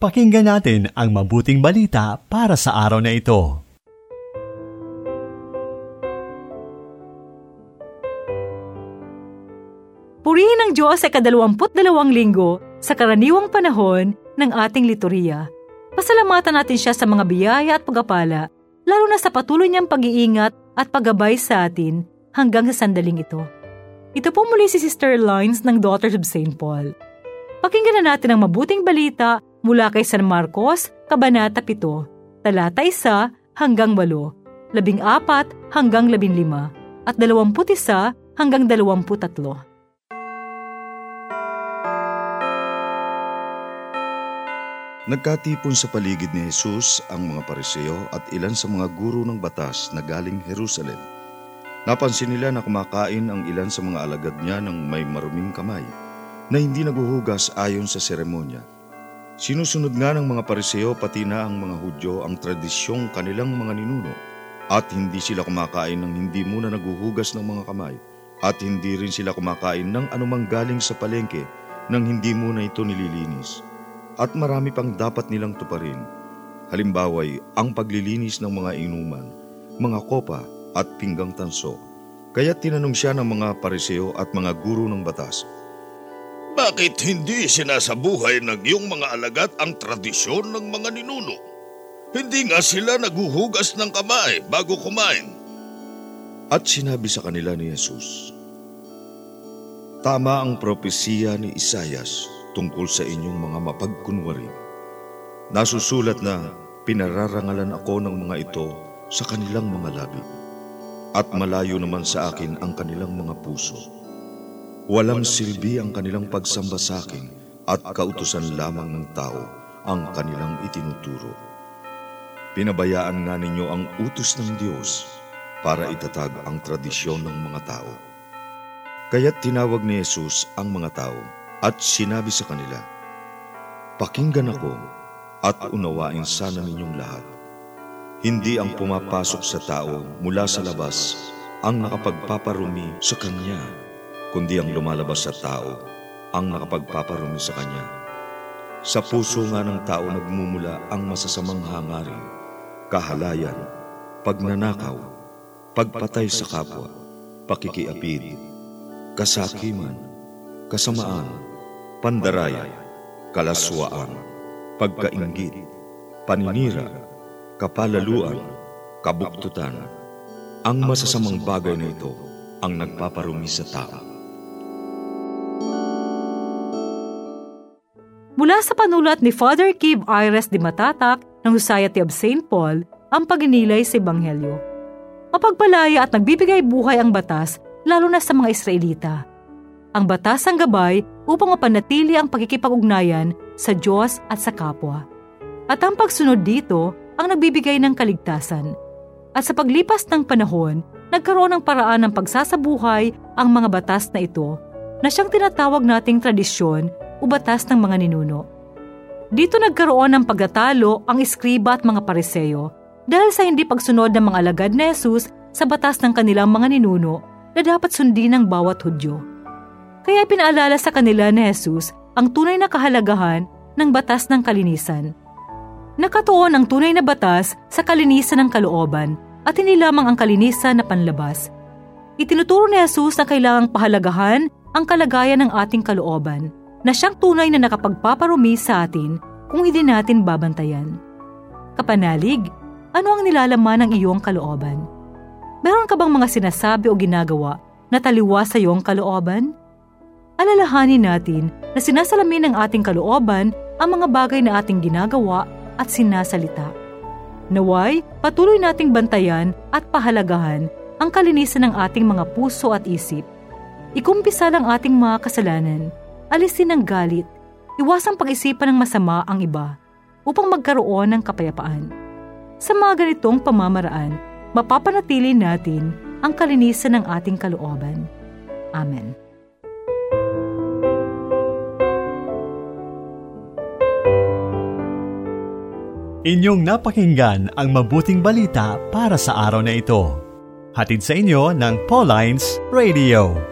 Pakinggan natin ang mabuting balita para sa araw na ito. Purihin ng Diyos ay kadalawamput dalawang linggo sa karaniwang panahon ng ating liturhiya. Pasalamatan natin siya sa mga biyaya at pagapala, lalo na sa patuloy niyang pag-iingat at paggabay sa atin hanggang sa sandaling ito. Ito po muli si Sister Lines ng Daughters of St. Paul. Pakinggan na natin ang mabuting balita mula kay San Marcos, Kabanata 7, talata 1 hanggang 8, 14 hanggang 15, at 21 hanggang 23. Nagkatipon sa paligid ni Jesus ang mga pariseo at ilan sa mga guro ng batas na galing Jerusalem. Napansin nila na kumakain ang ilan sa mga alagad niya ng may maruming kamay na hindi naguhugas ayon sa seremonya. Sinusunod nga ng mga pariseo pati na ang mga Hudyo ang tradisyong kanilang mga ninuno at hindi sila kumakain ng hindi muna naguhugas ng mga kamay at hindi rin sila kumakain ng anumang galing sa palengke nang hindi muna ito nililinis. At marami pang dapat nilang tuparin. Halimbawa'y ang paglilinis ng mga inuman, mga kopa at pinggang tanso. Kaya tinanong siya ng mga pariseo at mga guro ng batas, bakit hindi sinasabuhay ng iyong mga alagat ang tradisyon ng mga ninuno? Hindi nga sila naguhugas ng kamay bago kumain. At sinabi sa kanila ni Jesus, Tama ang propesiya ni Isayas tungkol sa inyong mga mapagkunwari. Nasusulat na pinararangalan ako ng mga ito sa kanilang mga labi at malayo naman sa akin ang kanilang mga puso. Walang silbi ang kanilang pagsamba sa akin at kautusan lamang ng tao ang kanilang itinuturo. Pinabayaan nga ninyo ang utos ng Diyos para itatag ang tradisyon ng mga tao. Kaya't tinawag ni Jesus ang mga tao at sinabi sa kanila, Pakinggan ako at unawain sana ninyong lahat. Hindi ang pumapasok sa tao mula sa labas ang nakapagpaparumi sa kanya kundi ang lumalabas sa tao ang nakapagpaparumi sa kanya. Sa puso nga ng tao nagmumula ang masasamang hangarin, kahalayan, pagnanakaw, pagpatay sa kapwa, pakikiapid, kasakiman, kasamaan, pandaraya, kalaswaan, pagkaingit, paninira, kapalaluan, kabuktutan. Ang masasamang bagay na ito ang nagpaparumi sa tao. Mula sa panulat ni Father Kib Iris de Matatak ng Society of St. Paul ang paginilay sa Ebanghelyo. Mapagpalaya at nagbibigay buhay ang batas lalo na sa mga Israelita. Ang batas ang gabay upang mapanatili ang pagkikipag-ugnayan sa Diyos at sa kapwa. At ang pagsunod dito ang nagbibigay ng kaligtasan. At sa paglipas ng panahon, nagkaroon ng paraan ng pagsasabuhay ang mga batas na ito na siyang tinatawag nating tradisyon o batas ng mga ninuno. Dito nagkaroon ng pagtatalo ang iskriba at mga pariseo dahil sa hindi pagsunod ng mga alagad ni Jesus sa batas ng kanilang mga ninuno na dapat sundin ng bawat Hudyo. Kaya pinaalala sa kanila ni Jesus ang tunay na kahalagahan ng batas ng kalinisan. Nakatuon ang tunay na batas sa kalinisan ng kalooban at hindi lamang ang kalinisan na panlabas. Itinuturo ni Jesus na kailangang pahalagahan ang kalagayan ng ating kalooban na siyang tunay na nakapagpaparumi sa atin kung hindi natin babantayan. Kapanalig, ano ang nilalaman ng iyong kalooban? Meron ka bang mga sinasabi o ginagawa na taliwa sa iyong kalooban? Alalahanin natin na sinasalamin ng ating kalooban ang mga bagay na ating ginagawa at sinasalita. Naway, patuloy nating bantayan at pahalagahan ang kalinisan ng ating mga puso at isip. Ikumpisa lang ating mga kasalanan alisin ang galit, iwasang pag-isipan ng masama ang iba upang magkaroon ng kapayapaan. Sa mga ganitong pamamaraan, mapapanatili natin ang kalinisan ng ating kalooban. Amen. Inyong napakinggan ang mabuting balita para sa araw na ito. Hatid sa inyo ng Pauline's Radio.